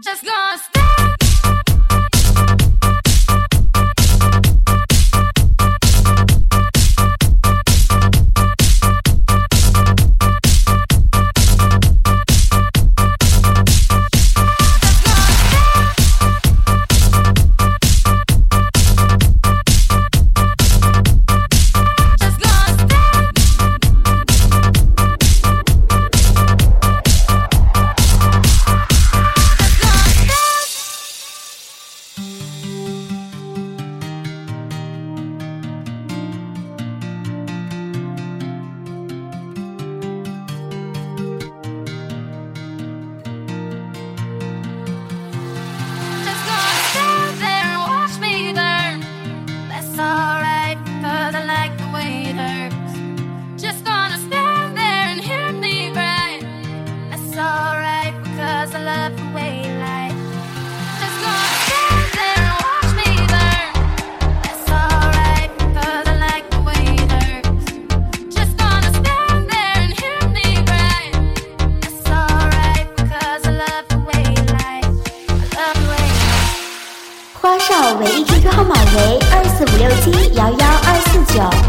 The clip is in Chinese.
Just gonna stay. 花少唯一 qq 号码为二四五六七幺幺二四九。